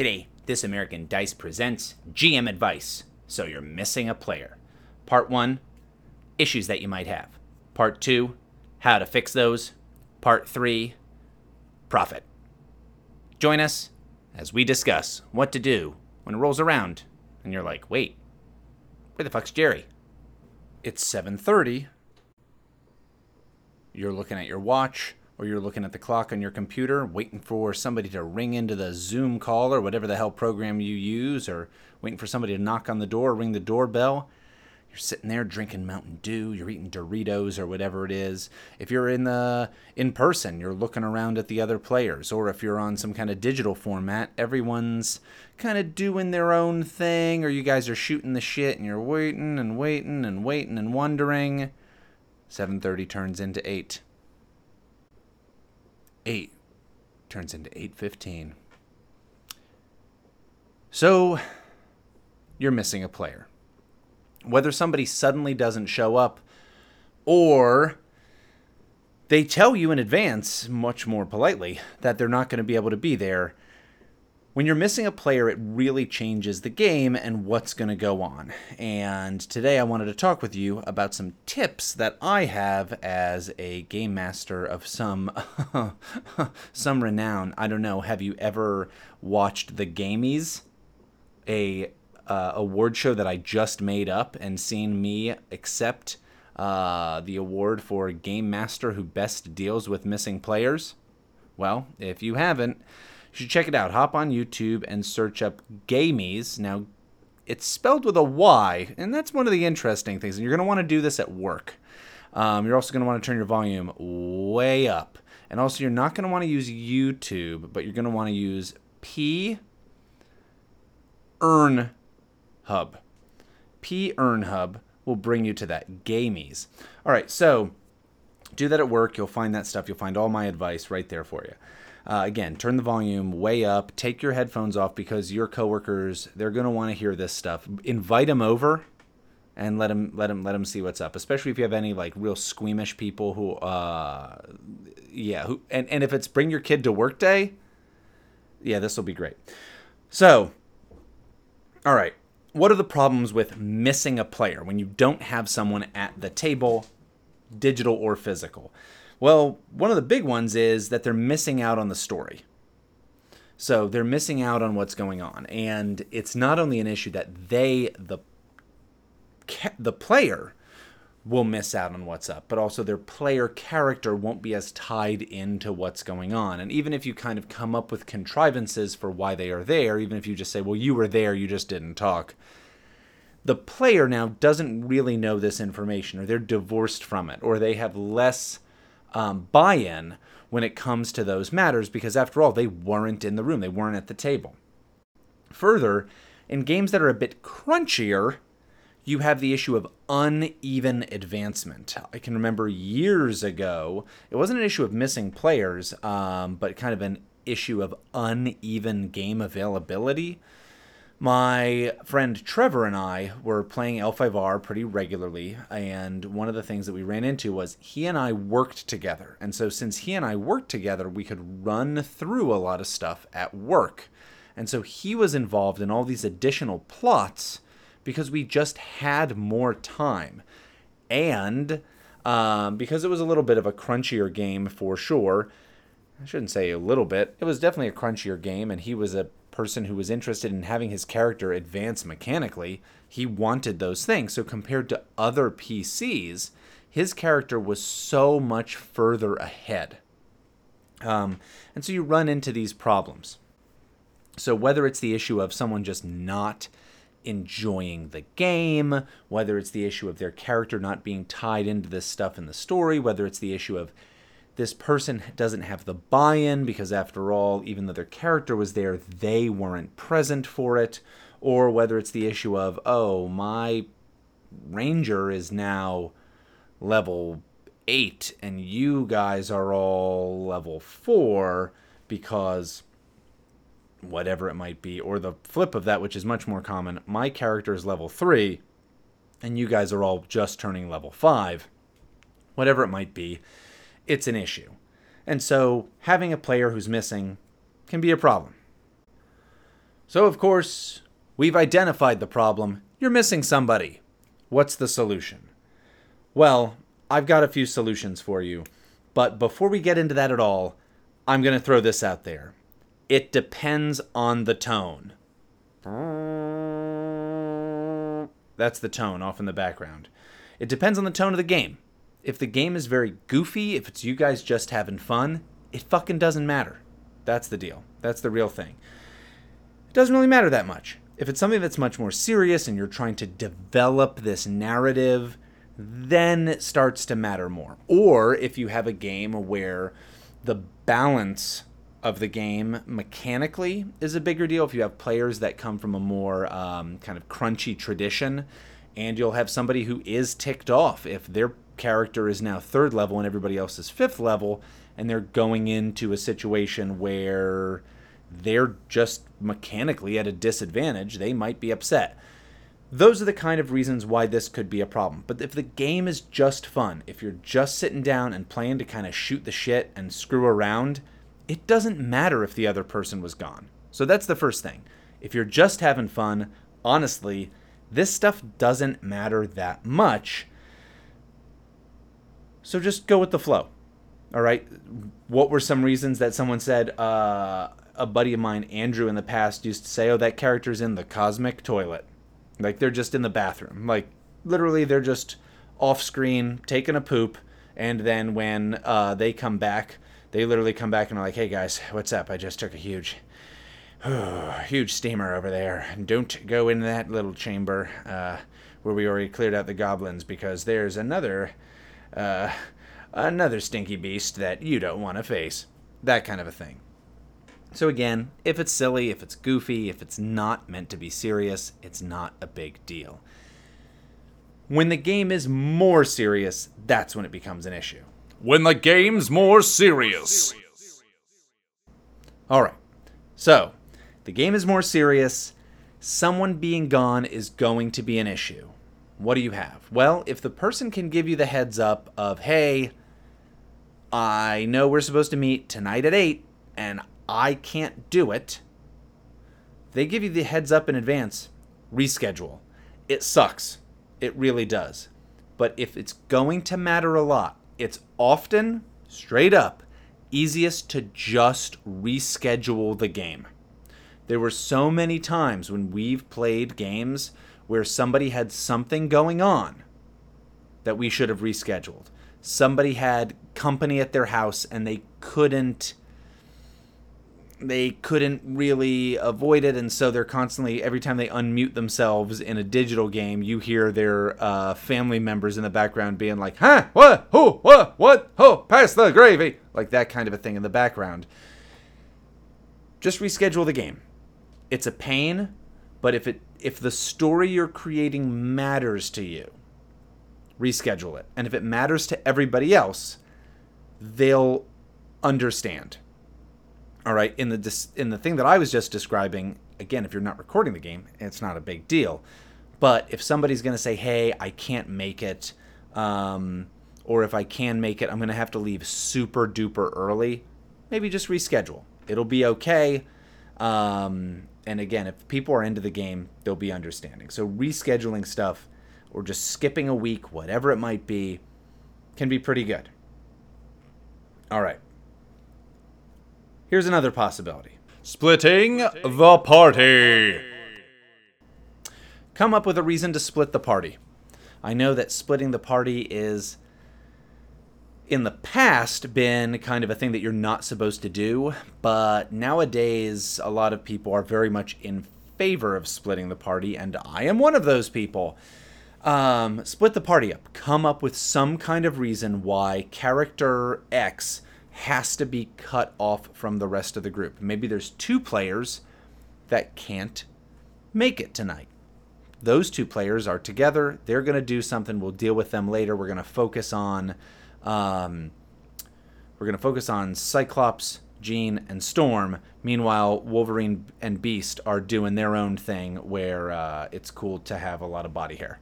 Today, This American Dice presents GM Advice So You're Missing a Player. Part 1 Issues that you might have. Part 2 How to Fix Those. Part 3 Profit. Join us as we discuss what to do when it rolls around and you're like, wait, where the fuck's Jerry? It's 7:30. You're looking at your watch or you're looking at the clock on your computer waiting for somebody to ring into the Zoom call or whatever the hell program you use or waiting for somebody to knock on the door, ring the doorbell. You're sitting there drinking Mountain Dew, you're eating Doritos or whatever it is. If you're in the in person, you're looking around at the other players, or if you're on some kind of digital format, everyone's kind of doing their own thing, or you guys are shooting the shit and you're waiting and waiting and waiting and wondering. 7:30 turns into 8. 8 turns into 8:15. So you're missing a player whether somebody suddenly doesn't show up or they tell you in advance, much more politely, that they're not going to be able to be there. When you're missing a player, it really changes the game and what's going to go on. And today I wanted to talk with you about some tips that I have as a game master of some some renown. I don't know, have you ever watched The Gamies? A uh, award show that I just made up and seen me accept uh, the award for Game Master who best deals with missing players? Well, if you haven't, you should check it out. Hop on YouTube and search up Gamies. Now, it's spelled with a Y, and that's one of the interesting things. And you're going to want to do this at work. Um, you're also going to want to turn your volume way up. And also, you're not going to want to use YouTube, but you're going to want to use P Earn Hub. P Earn Hub will bring you to that Gamies. All right, so do that at work. You'll find that stuff. You'll find all my advice right there for you. Uh, again, turn the volume way up. Take your headphones off because your coworkers they're going to want to hear this stuff. Invite them over and let them let them let them see what's up. Especially if you have any like real squeamish people who, uh, yeah, who and and if it's bring your kid to work day, yeah, this will be great. So, all right, what are the problems with missing a player when you don't have someone at the table, digital or physical? Well, one of the big ones is that they're missing out on the story. So they're missing out on what's going on, and it's not only an issue that they the the player will miss out on what's up, but also their player character won't be as tied into what's going on. And even if you kind of come up with contrivances for why they are there, even if you just say, well, you were there, you just didn't talk, the player now doesn't really know this information, or they're divorced from it, or they have less um, buy in when it comes to those matters because, after all, they weren't in the room, they weren't at the table. Further, in games that are a bit crunchier, you have the issue of uneven advancement. I can remember years ago, it wasn't an issue of missing players, um, but kind of an issue of uneven game availability. My friend Trevor and I were playing L5R pretty regularly, and one of the things that we ran into was he and I worked together. And so, since he and I worked together, we could run through a lot of stuff at work. And so, he was involved in all these additional plots because we just had more time. And um, because it was a little bit of a crunchier game for sure, I shouldn't say a little bit, it was definitely a crunchier game, and he was a person who was interested in having his character advance mechanically. He wanted those things. So compared to other PCs, his character was so much further ahead. Um, and so you run into these problems. So whether it's the issue of someone just not enjoying the game, whether it's the issue of their character not being tied into this stuff in the story, whether it's the issue of this person doesn't have the buy in because, after all, even though their character was there, they weren't present for it, or whether it's the issue of, oh, my ranger is now level 8 and you guys are all level 4 because whatever it might be, or the flip of that, which is much more common. My character is level 3, and you guys are all just turning level 5. Whatever it might be, it's an issue. And so having a player who's missing can be a problem. So, of course, we've identified the problem. You're missing somebody. What's the solution? Well, I've got a few solutions for you. But before we get into that at all, I'm going to throw this out there. It depends on the tone. That's the tone off in the background. It depends on the tone of the game. If the game is very goofy, if it's you guys just having fun, it fucking doesn't matter. That's the deal. That's the real thing. It doesn't really matter that much. If it's something that's much more serious and you're trying to develop this narrative, then it starts to matter more. Or if you have a game where the balance of the game mechanically is a bigger deal, if you have players that come from a more um, kind of crunchy tradition, and you'll have somebody who is ticked off if their character is now third level and everybody else is fifth level, and they're going into a situation where they're just mechanically at a disadvantage, they might be upset. Those are the kind of reasons why this could be a problem. But if the game is just fun, if you're just sitting down and playing to kind of shoot the shit and screw around, it doesn't matter if the other person was gone. So that's the first thing. If you're just having fun, honestly, this stuff doesn't matter that much. So just go with the flow. All right. What were some reasons that someone said? Uh, a buddy of mine, Andrew, in the past used to say, "Oh, that character's in the cosmic toilet." Like they're just in the bathroom. Like literally, they're just off screen taking a poop, and then when uh, they come back, they literally come back and are like, "Hey guys, what's up? I just took a huge." huge steamer over there. And don't go in that little chamber uh, where we already cleared out the goblins because there's another uh, another stinky beast that you don't want to face. That kind of a thing. So, again, if it's silly, if it's goofy, if it's not meant to be serious, it's not a big deal. When the game is more serious, that's when it becomes an issue. When the game's more serious. All right. So, the game is more serious. Someone being gone is going to be an issue. What do you have? Well, if the person can give you the heads up of, hey, I know we're supposed to meet tonight at 8, and I can't do it, they give you the heads up in advance, reschedule. It sucks. It really does. But if it's going to matter a lot, it's often, straight up, easiest to just reschedule the game. There were so many times when we've played games where somebody had something going on that we should have rescheduled. Somebody had company at their house and they couldn't they couldn't really avoid it, and so they're constantly every time they unmute themselves in a digital game, you hear their uh, family members in the background being like, "Huh? What? Who? What? What? Oh, pass the gravy!" Like that kind of a thing in the background. Just reschedule the game. It's a pain, but if it if the story you're creating matters to you, reschedule it. And if it matters to everybody else, they'll understand all right, in the dis- in the thing that I was just describing, again, if you're not recording the game, it's not a big deal. But if somebody's going to say, "Hey, I can't make it," um, or if I can make it, I'm going to have to leave super duper early, maybe just reschedule. It'll be okay. Um, and again, if people are into the game, they'll be understanding. So rescheduling stuff or just skipping a week, whatever it might be, can be pretty good. All right. Here's another possibility Splitting the party. Come up with a reason to split the party. I know that splitting the party is in the past been kind of a thing that you're not supposed to do, but nowadays a lot of people are very much in favor of splitting the party, and I am one of those people. Um, split the party up. Come up with some kind of reason why character X has to be cut off from the rest of the group. Maybe there's two players that can't make it tonight. Those two players are together. They're going to do something. We'll deal with them later. We're going to focus on, um, we're going to focus on Cyclops, Jean, and Storm. Meanwhile, Wolverine and Beast are doing their own thing, where uh, it's cool to have a lot of body hair.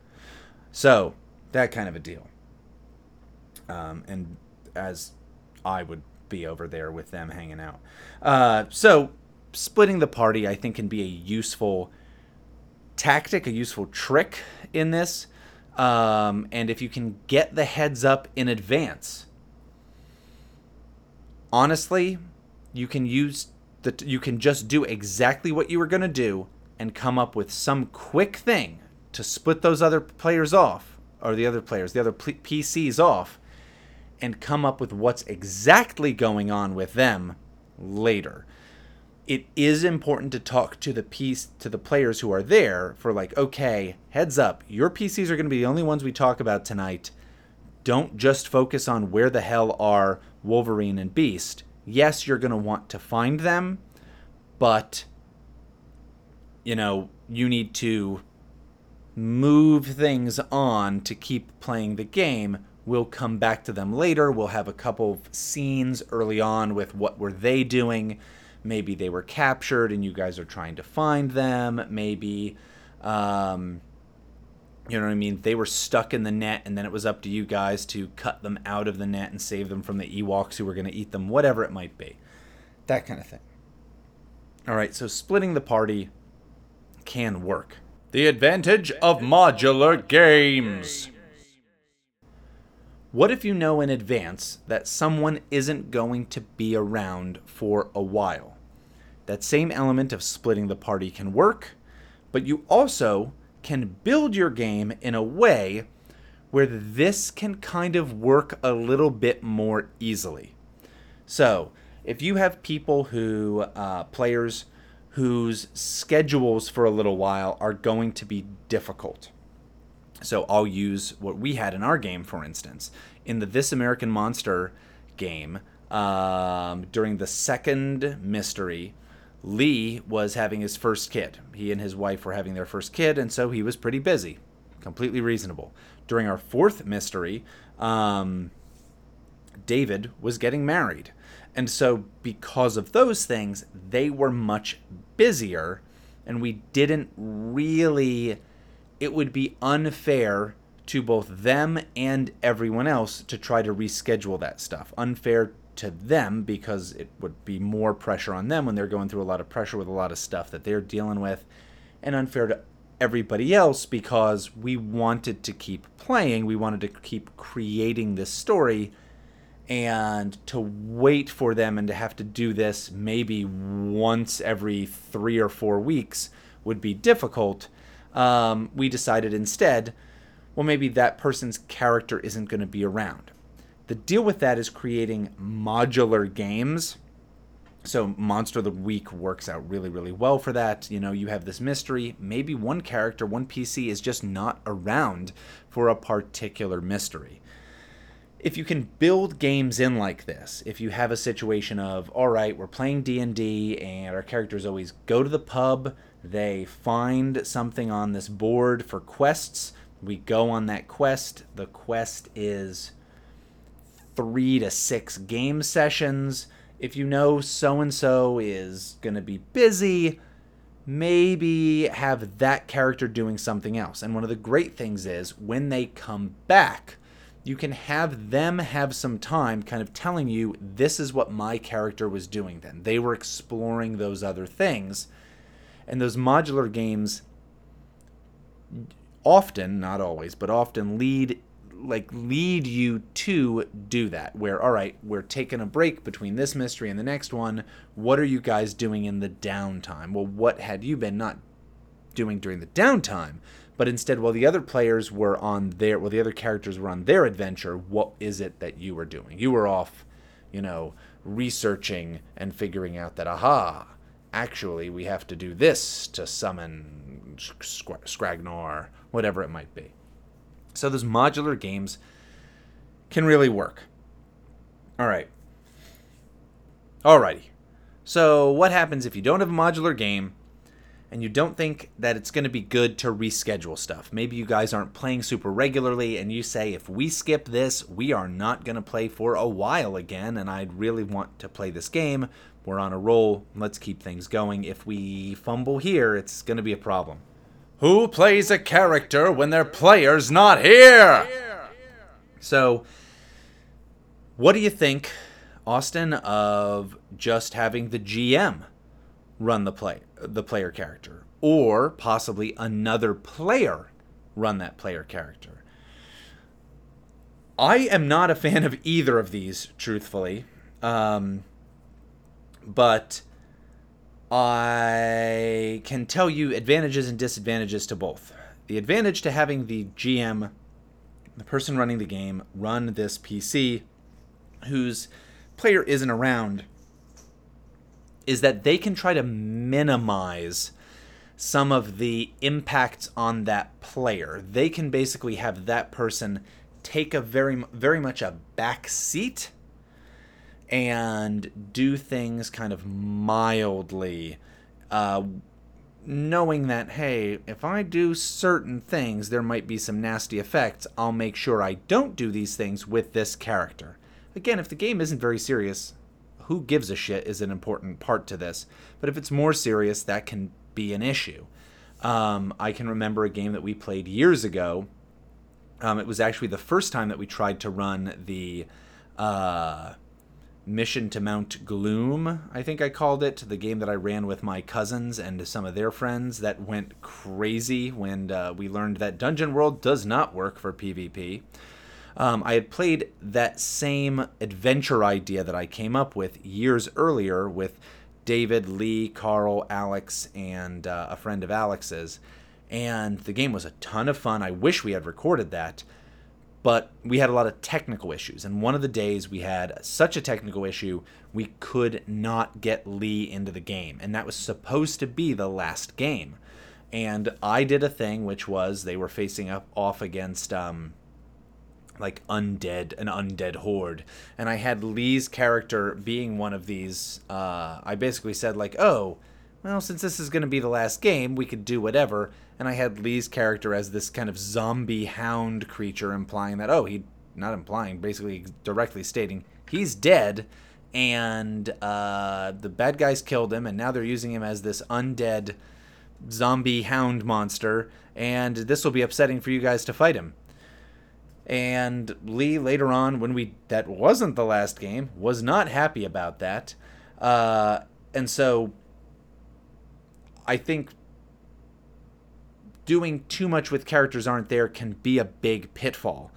So that kind of a deal. Um, and as I would be over there with them hanging out. Uh, so splitting the party, I think, can be a useful tactic, a useful trick in this. Um, and if you can get the heads up in advance, honestly, you can use the you can just do exactly what you were going to do and come up with some quick thing to split those other players off or the other players, the other PCs off and come up with what's exactly going on with them later. It is important to talk to the PCs to the players who are there for like, okay, heads up, your PCs are going to be the only ones we talk about tonight. Don't just focus on where the hell are Wolverine and Beast. Yes, you're going to want to find them, but you know, you need to move things on to keep playing the game We'll come back to them later. We'll have a couple of scenes early on with what were they doing. Maybe they were captured and you guys are trying to find them. Maybe, um, you know what I mean? They were stuck in the net and then it was up to you guys to cut them out of the net and save them from the Ewoks who were going to eat them, whatever it might be. That kind of thing. All right, so splitting the party can work. The advantage of modular games. What if you know in advance that someone isn't going to be around for a while? That same element of splitting the party can work, but you also can build your game in a way where this can kind of work a little bit more easily. So, if you have people who, uh, players whose schedules for a little while are going to be difficult, so I'll use what we had in our game, for instance. In the This American Monster game, um, during the second mystery, Lee was having his first kid. He and his wife were having their first kid, and so he was pretty busy. Completely reasonable. During our fourth mystery, um, David was getting married. And so, because of those things, they were much busier, and we didn't really it would be unfair to both them and everyone else to try to reschedule that stuff. Unfair to them because it would be more pressure on them when they're going through a lot of pressure with a lot of stuff that they're dealing with, and unfair to everybody else because we wanted to keep playing, we wanted to keep creating this story. And to wait for them and to have to do this maybe once every three or four weeks would be difficult um, we decided instead, well, maybe that person's character isn't going to be around. The deal with that is creating modular games. So, Monster of the Week works out really, really well for that. You know, you have this mystery. Maybe one character, one PC is just not around for a particular mystery. If you can build games in like this, if you have a situation of, all right, we're playing D&D and our characters always go to the pub, they find something on this board for quests. We go on that quest. The quest is three to six game sessions. If you know so and so is going to be busy, maybe have that character doing something else. And one of the great things is when they come back, you can have them have some time kind of telling you this is what my character was doing then. They were exploring those other things. And those modular games often, not always, but often lead like lead you to do that where all right we're taking a break between this mystery and the next one. What are you guys doing in the downtime? Well what had you been not doing during the downtime but instead while the other players were on their while the other characters were on their adventure what is it that you were doing you were off you know researching and figuring out that aha actually we have to do this to summon Scragnor, whatever it might be. So those modular games can really work. All right. Alrighty. So what happens if you don't have a modular game and you don't think that it's going to be good to reschedule stuff? Maybe you guys aren't playing super regularly and you say if we skip this, we are not going to play for a while again and I'd really want to play this game, we're on a roll. Let's keep things going. If we fumble here, it's going to be a problem. Who plays a character when their player's not here? So, what do you think, Austin, of just having the GM run the play the player character or possibly another player run that player character. I am not a fan of either of these, truthfully. Um, but I can tell you advantages and disadvantages to both. The advantage to having the GM, the person running the game, run this PC whose player isn't around is that they can try to minimize some of the impacts on that player. They can basically have that person take a very very much a back seat and do things kind of mildly uh, knowing that hey if i do certain things there might be some nasty effects i'll make sure i don't do these things with this character again if the game isn't very serious who gives a shit is an important part to this but if it's more serious that can be an issue. Um, i can remember a game that we played years ago. Um, it was actually the first time that we tried to run the uh, mission to Mount Gloom, I think I called it, the game that I ran with my cousins and some of their friends. That went crazy when uh, we learned that Dungeon World does not work for PvP. Um, I had played that same adventure idea that I came up with years earlier with David, Lee, Carl, Alex, and uh, a friend of Alex's and the game was a ton of fun. I wish we had recorded that, but we had a lot of technical issues. And one of the days we had such a technical issue, we could not get Lee into the game. And that was supposed to be the last game. And I did a thing which was they were facing up off against um, like undead, an undead horde. And I had Lee's character being one of these. Uh, I basically said, like, oh, well, since this is going to be the last game, we could do whatever. And I had Lee's character as this kind of zombie hound creature, implying that, oh, he, not implying, basically directly stating, he's dead, and uh, the bad guys killed him, and now they're using him as this undead zombie hound monster, and this will be upsetting for you guys to fight him. And Lee later on, when we that wasn't the last game, was not happy about that, uh, and so I think doing too much with characters aren't there can be a big pitfall.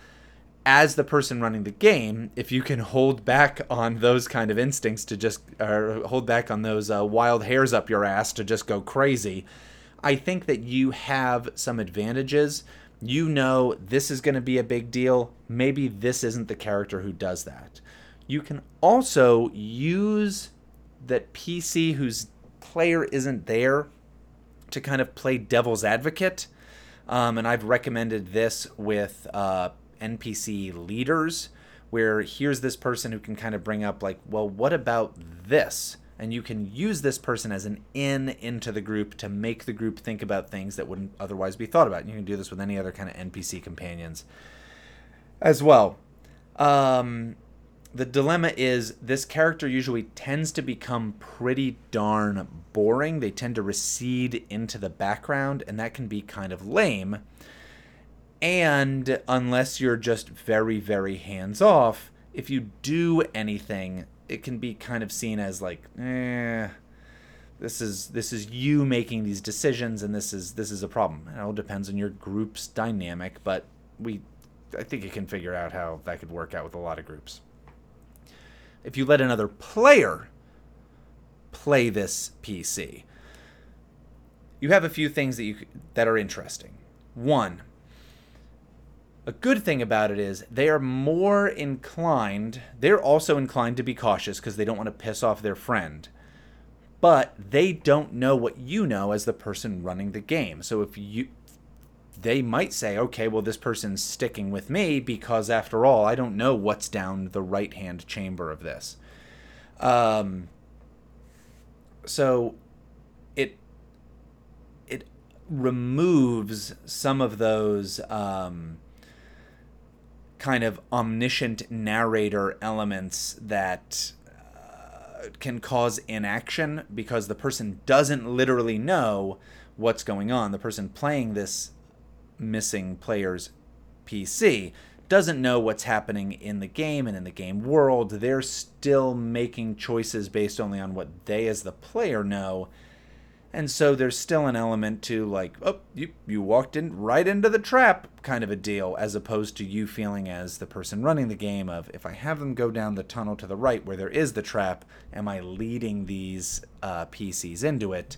As the person running the game, if you can hold back on those kind of instincts to just, or hold back on those uh, wild hairs up your ass to just go crazy, I think that you have some advantages. You know this is going to be a big deal. Maybe this isn't the character who does that. You can also use that PC whose player isn't there to kind of play devil's advocate. Um, and I've recommended this with uh, NPC leaders, where here's this person who can kind of bring up, like, well, what about this? And you can use this person as an in into the group to make the group think about things that wouldn't otherwise be thought about. And you can do this with any other kind of NPC companions as well. Um, the dilemma is this character usually tends to become pretty darn boring. They tend to recede into the background, and that can be kind of lame. And unless you're just very, very hands off, if you do anything, it can be kind of seen as like, eh, this is this is you making these decisions, and this is this is a problem. It all depends on your group's dynamic, but we, I think you can figure out how that could work out with a lot of groups if you let another player play this PC. You have a few things that you that are interesting. One, a good thing about it is they are more inclined, they're also inclined to be cautious because they don't want to piss off their friend. But they don't know what you know as the person running the game. So if you they might say, okay, well, this person's sticking with me because, after all, I don't know what's down the right hand chamber of this. Um, so it it removes some of those um, kind of omniscient narrator elements that uh, can cause inaction because the person doesn't literally know what's going on. The person playing this missing player's PC doesn't know what's happening in the game and in the game world. They're still making choices based only on what they, as the player, know. And so there's still an element to like, oh, you you walked in right into the trap kind of a deal, as opposed to you feeling as the person running the game of if I have them go down the tunnel to the right where there is the trap, am I leading these uh, PCs into it?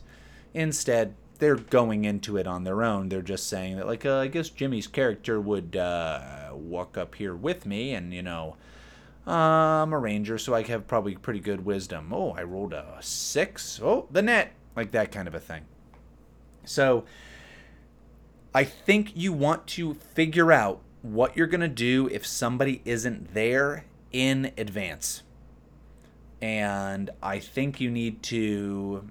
Instead, they're going into it on their own. They're just saying that like, uh, I guess Jimmy's character would uh, walk up here with me, and you know. I'm a ranger, so I have probably pretty good wisdom. Oh, I rolled a six. Oh, the net like that kind of a thing. So I think you want to figure out what you're going to do if somebody isn't there in advance. And I think you need to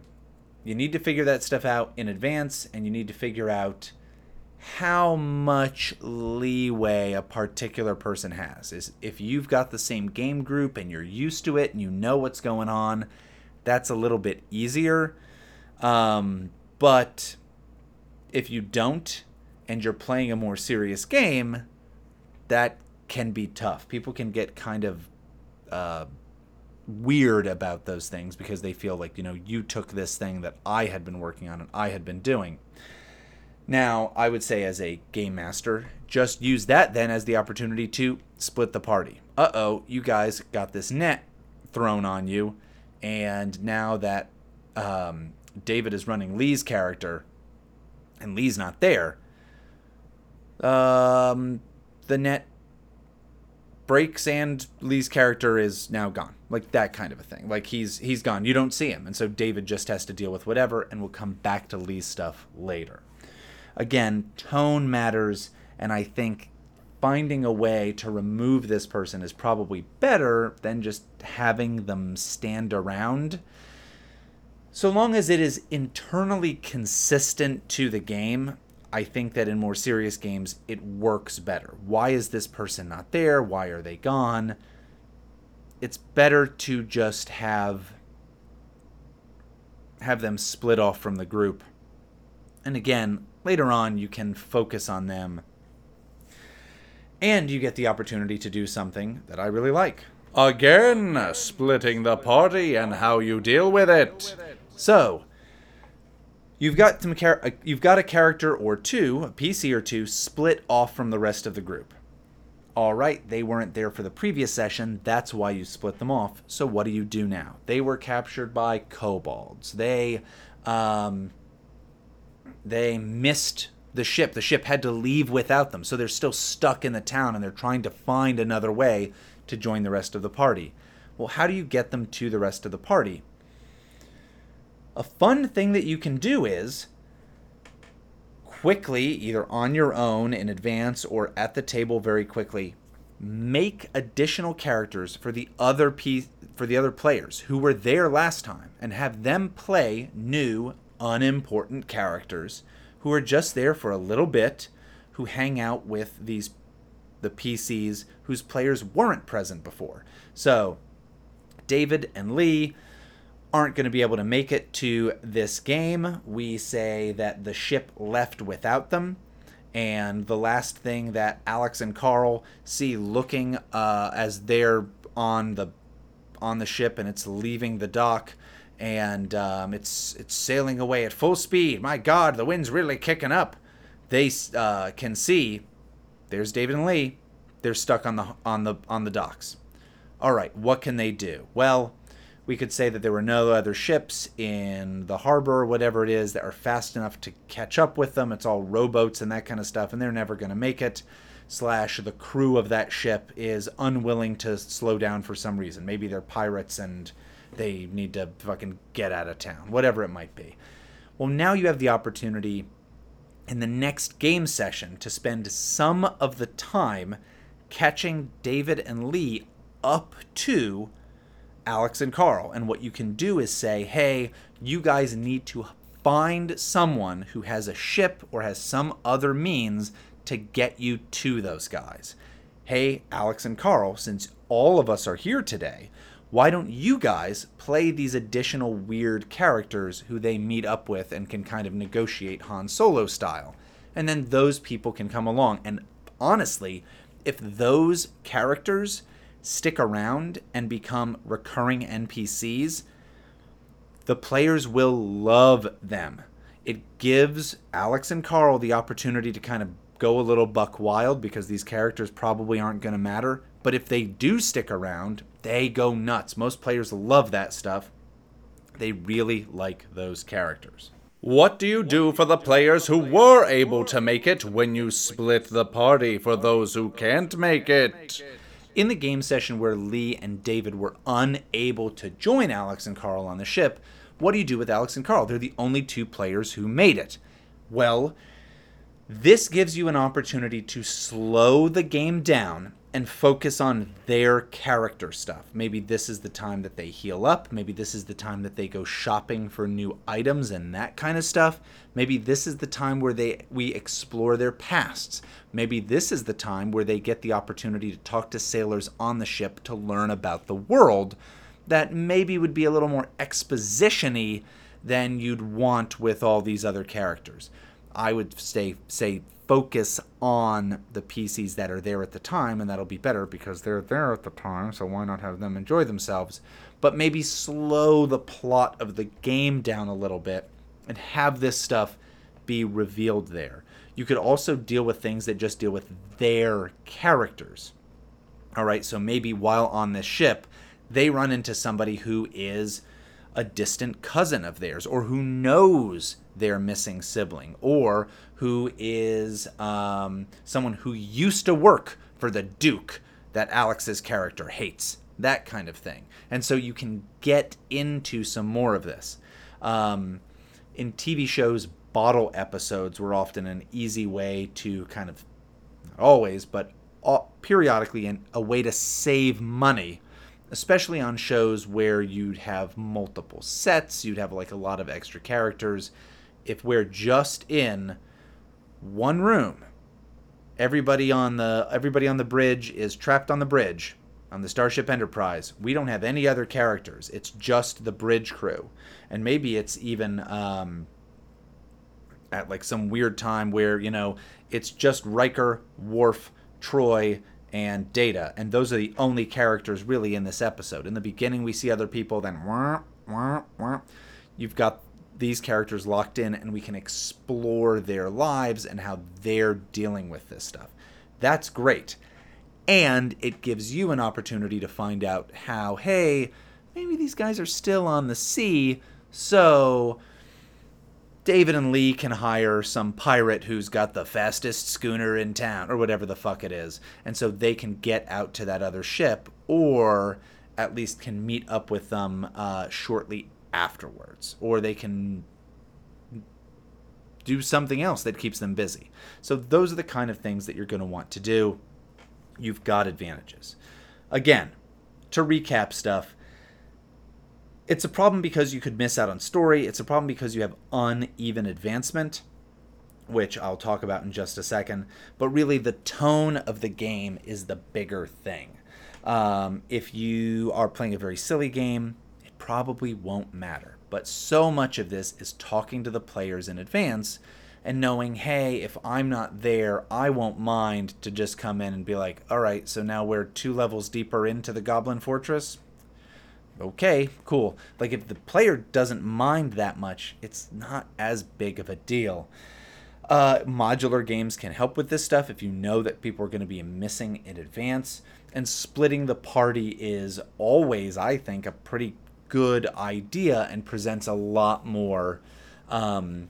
you need to figure that stuff out in advance and you need to figure out how much leeway a particular person has. Is if you've got the same game group and you're used to it and you know what's going on, that's a little bit easier um, but if you don't and you're playing a more serious game, that can be tough. People can get kind of uh, weird about those things because they feel like, you know, you took this thing that I had been working on and I had been doing. Now, I would say as a game master, just use that then as the opportunity to split the party. Uh oh, you guys got this net thrown on you, and now that um, David is running Lee's character, and Lee's not there, um, the net breaks and Lee's character is now gone. Like that kind of a thing. Like he's he's gone. You don't see him, and so David just has to deal with whatever, and we'll come back to Lee's stuff later. Again, tone matters, and I think finding a way to remove this person is probably better than just having them stand around so long as it is internally consistent to the game, I think that in more serious games it works better. Why is this person not there? Why are they gone? It's better to just have have them split off from the group. And again, later on you can focus on them. And you get the opportunity to do something that I really like. Again, splitting the party and how you deal with it. So, you've got some char- uh, you've got a character or two, a PC or two, split off from the rest of the group. All right, they weren't there for the previous session. That's why you split them off. So what do you do now? They were captured by kobolds. They, um, they missed the ship. The ship had to leave without them, so they're still stuck in the town and they're trying to find another way to join the rest of the party. Well, how do you get them to the rest of the party? A fun thing that you can do is quickly, either on your own in advance or at the table very quickly, make additional characters for the other PCs for the other players who were there last time and have them play new unimportant characters who are just there for a little bit who hang out with these the PCs whose players weren't present before. So, David and Lee aren't going to be able to make it to this game. We say that the ship left without them. And the last thing that Alex and Carl see looking uh, as they're on the on the ship and it's leaving the dock and um, it's it's sailing away at full speed. My God, the wind's really kicking up. They uh, can see there's David and Lee. They're stuck on the on the on the docks. All right, what can they do? Well, we could say that there were no other ships in the harbor or whatever it is that are fast enough to catch up with them. It's all rowboats and that kind of stuff, and they're never going to make it. Slash, the crew of that ship is unwilling to slow down for some reason. Maybe they're pirates and they need to fucking get out of town, whatever it might be. Well, now you have the opportunity in the next game session to spend some of the time catching David and Lee up to Alex and Carl. And what you can do is say, hey, you guys need to find someone who has a ship or has some other means to get you to those guys. Hey, Alex and Carl, since all of us are here today, why don't you guys play these additional weird characters who they meet up with and can kind of negotiate Han Solo style? And then those people can come along. And honestly, if those characters stick around and become recurring NPCs, The players will love them. It gives Alex and Carl the opportunity to kind of go a little buck wild because these characters probably aren't going to matter. But if they do stick around, they go nuts. Most players love that stuff. They really like those characters. What do you do for the players who were able to make it when you split the party for those who can't make it? In the game session where Lee and David were unable to join Alex and Carl on the ship, what do you do with Alex and Carl? They're the only two players who made it. Well, this gives you an opportunity to slow the game down and focus on their character stuff. Maybe this is the time that they heal up. Maybe this is the time that they go shopping for new items and that kind of stuff. Maybe this is the time where they we explore their pasts. Maybe this is the time where they get the opportunity to talk to sailors on the ship to learn about the world that maybe would be a little more expositiony than you'd want with all these other characters. I would say say focus on the PCs that are there at the time, and that'll be better because they're there at the time, so why not have them enjoy themselves? But maybe slow the plot of the game down a little bit and have this stuff be revealed there. You could also deal with things that just deal with their characters. All right, so maybe while on this ship, they run into somebody who is a distant cousin of theirs or who knows their missing sibling or who is um, someone who used to work for the Duke that Alex's character hates. That kind of thing. And so you can get into some more of this. Um, in TV shows, bottle episodes were often an easy way to kind of, always, but periodically, a way to save money especially on shows where you'd have multiple sets, you'd have like a lot of extra characters. If we're just in one room, everybody on the everybody on the bridge is trapped on the bridge on the Starship Enterprise. We don't have any other characters. It's just the bridge crew, and maybe it's even um, at like some weird time where you know it's just Riker, Worf, Troi, and Data, and those are the only characters really in this episode. In the beginning, we see other people, then wah, wah, wah. you've got these characters locked in, and we can explore their lives and how they're dealing with this stuff. That's great. And it gives you an opportunity to find out how, hey, maybe these guys are still on the sea, so David and Lee can hire some pirate who's got the fastest schooner in town, or whatever the fuck it is. And so they can get out to that other ship, or at least can meet up with them uh, shortly afterwards. Or they can do something else that keeps them busy. So those are the kind of things that you're going to want to do. You've got advantages. Again, to recap stuff, it's a problem because you could miss out on story. It's a problem because you have uneven advancement, which I'll talk about in just a second. But really, the tone of the game is the bigger thing. Um, if you are playing a very silly game, it probably won't matter. But so much of this is talking to the players in advance and knowing, hey, if I'm not there, I won't mind to just come in and be like, all right, so now we're two levels deeper into the Goblin Fortress okay, cool. Like if the player doesn't mind that much, it's not as big of a deal. Uh, modular games can help with this stuff if you know that people are going to be missing in advance. And splitting the party is always, I think, a pretty good idea and presents a lot more um,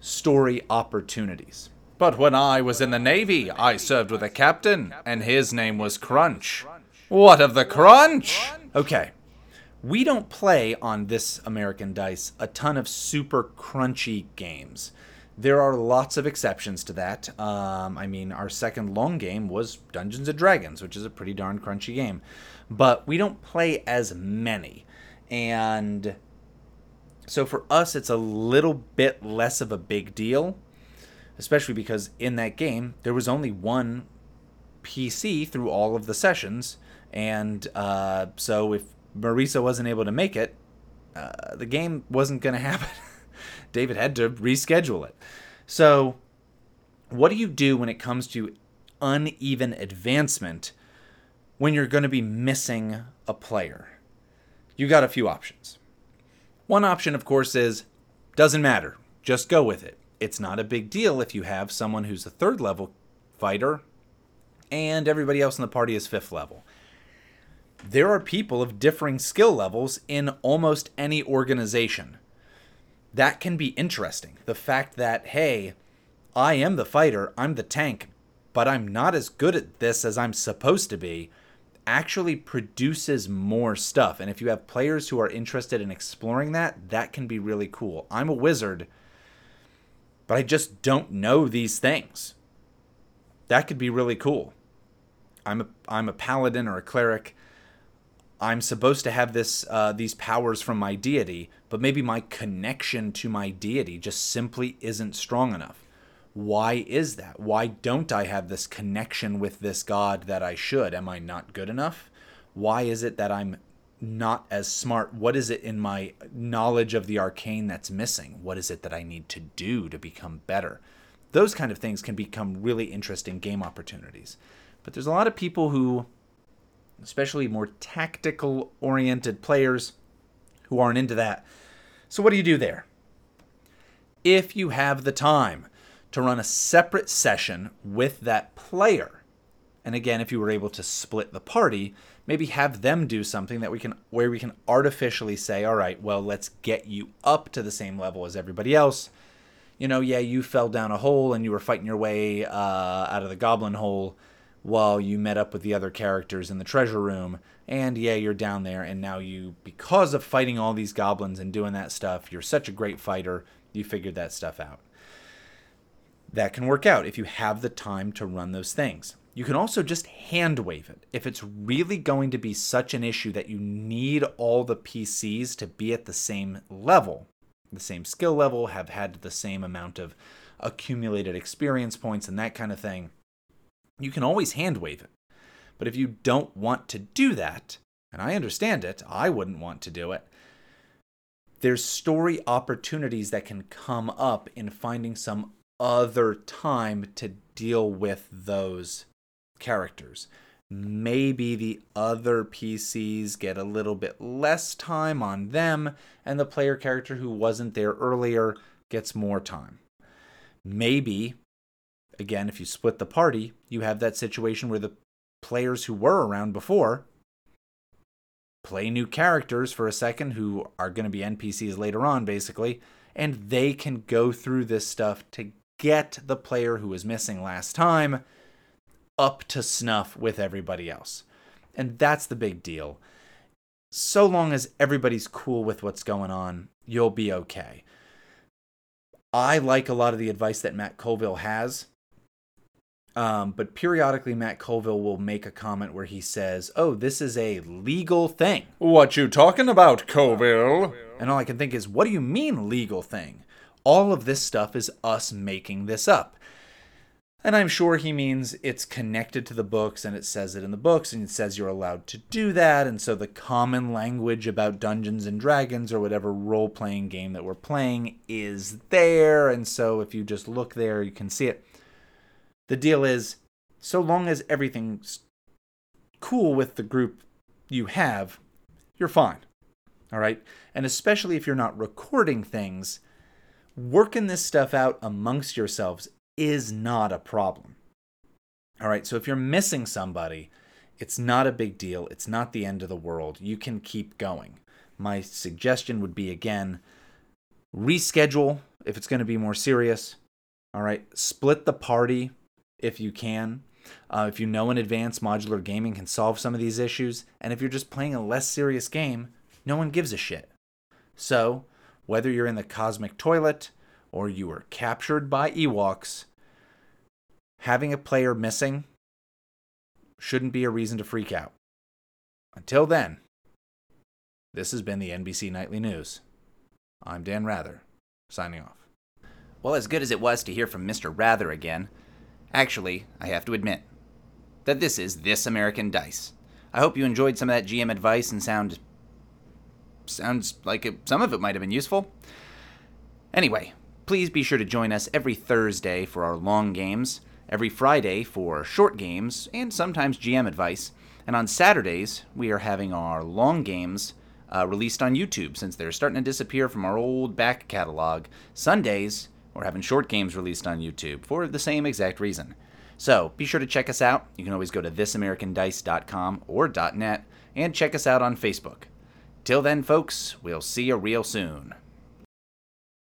story opportunities. But when I was in the Navy, I served with a captain, and his name was Crunch. What of the Crunch? Okay. We don't play on this American Dice a ton of super crunchy games. There are lots of exceptions to that. Um, I mean, our second long game was Dungeons and Dragons, which is a pretty darn crunchy game. But we don't play as many. And so for us, it's a little bit less of a big deal, especially because in that game, there was only one PC through all of the sessions and uh, so if Marisa wasn't able to make it, uh, the game wasn't going to happen. David had to reschedule it. So, what do you do when it comes to uneven advancement when you're going to be missing a player? You got a few options. One option, of course, is doesn't matter. Just go with it. It's not a big deal if you have someone who's a third level fighter and everybody else in the party is fifth level. There are people of differing skill levels in almost any organization. That can be interesting. The fact that, hey, I am the fighter, I'm the tank, but I'm not as good at this as I'm supposed to be actually produces more stuff. And if you have players who are interested in exploring that, that can be really cool. I'm a wizard, but I just don't know these things. That could be really cool. I'm a I'm a paladin or a cleric. I'm supposed to have this uh, these powers from my deity, but maybe my connection to my deity just simply isn't strong enough. Why is that? Why don't I have this connection with this God that I should? Am I not good enough? Why is it that I'm not as smart? What is it in my knowledge of the arcane that's missing? What is it that I need to do to become better? Those kind of things can become really interesting game opportunities. But there's a lot of people who, especially more tactical oriented players, who aren't into that. So, what do you do there? If you have the time, to run a separate session with that player. And again, if you were able to split the party, maybe have them do something that we can where we can artificially say, "All right, well, let's get you up to the same level as everybody else." You know, yeah, you fell down a hole and you were fighting your way uh, out of the goblin hole while you met up with the other characters in the treasure room. And yeah, you're down there, and now you, because of fighting all these goblins and doing that stuff, you're such a great fighter, you figured that stuff out that can work out if you have the time to run those things. You can also just hand wave it. If it's really going to be such an issue that you need all the PCs to be at the same level, the same skill level, have had the same amount of accumulated experience points and that kind of thing, you can always hand wave it. But if you don't want to do that, and I understand it, I wouldn't want to do it, there's story opportunities that can come up in finding some other time to deal with those characters. Maybe the other PCs get a little bit less time on them, and the player character who wasn't there earlier gets more time. Maybe, again, if you split the party, you have that situation where the players who were around before play new characters for a second who are going to be NPCs later on, basically, and they can go through this stuff to get the player who was missing last time up to snuff with everybody else. And that's the big deal. So long as everybody's cool with what's going on, you'll be okay. I like a lot of the advice that Matt Colville has. Um, but periodically, Matt Colville will make a comment where he says, "Oh, this is a legal thing." What you talking about, Colville? And all I can think is, "What do you mean legal thing?" all of this stuff is us making this up. And I'm sure he means it's connected to the books and it says it in the books and it says you're allowed to do that. And so the common language about Dungeons and Dragons or whatever role playing game that we're playing is there. And so if you just look there, you can see it. The deal is so long as everything's cool with the group you have, you're fine. All right. And especially if you're not recording things working this stuff out amongst yourselves is not a problem. All right, so if you're missing somebody, it's not a big deal. It's not the end of the world. You can keep going. My suggestion would be again, reschedule if it's going to be more serious. All right, split the party if you can. Uh, if you know in advance modular gaming can solve some of these issues, and if you're just playing a less serious game, no one gives a shit. So, whether you're in the cosmic toilet or you were captured by Ewoks, having a player missing shouldn't be a reason to freak out. Until then, this has been the NBC Nightly News. I'm Dan Rather, signing off. Well, as good as it was to hear from Mr. Rather again, actually, I have to admit that this is This American Dice. I hope you enjoyed some of that GM advice and sound sounds like it, some of it might have been useful. Anyway, please be sure to join us every Thursday for our long games, every Friday for short games, and sometimes GM advice. And on Saturdays, we are having our long games uh, released on YouTube since they're starting to disappear from our old back catalog. Sundays, we're having short games released on YouTube for the same exact reason. So be sure to check us out. You can always go to thisamericandice.com or .net and check us out on Facebook. Till then, folks, we'll see you real soon.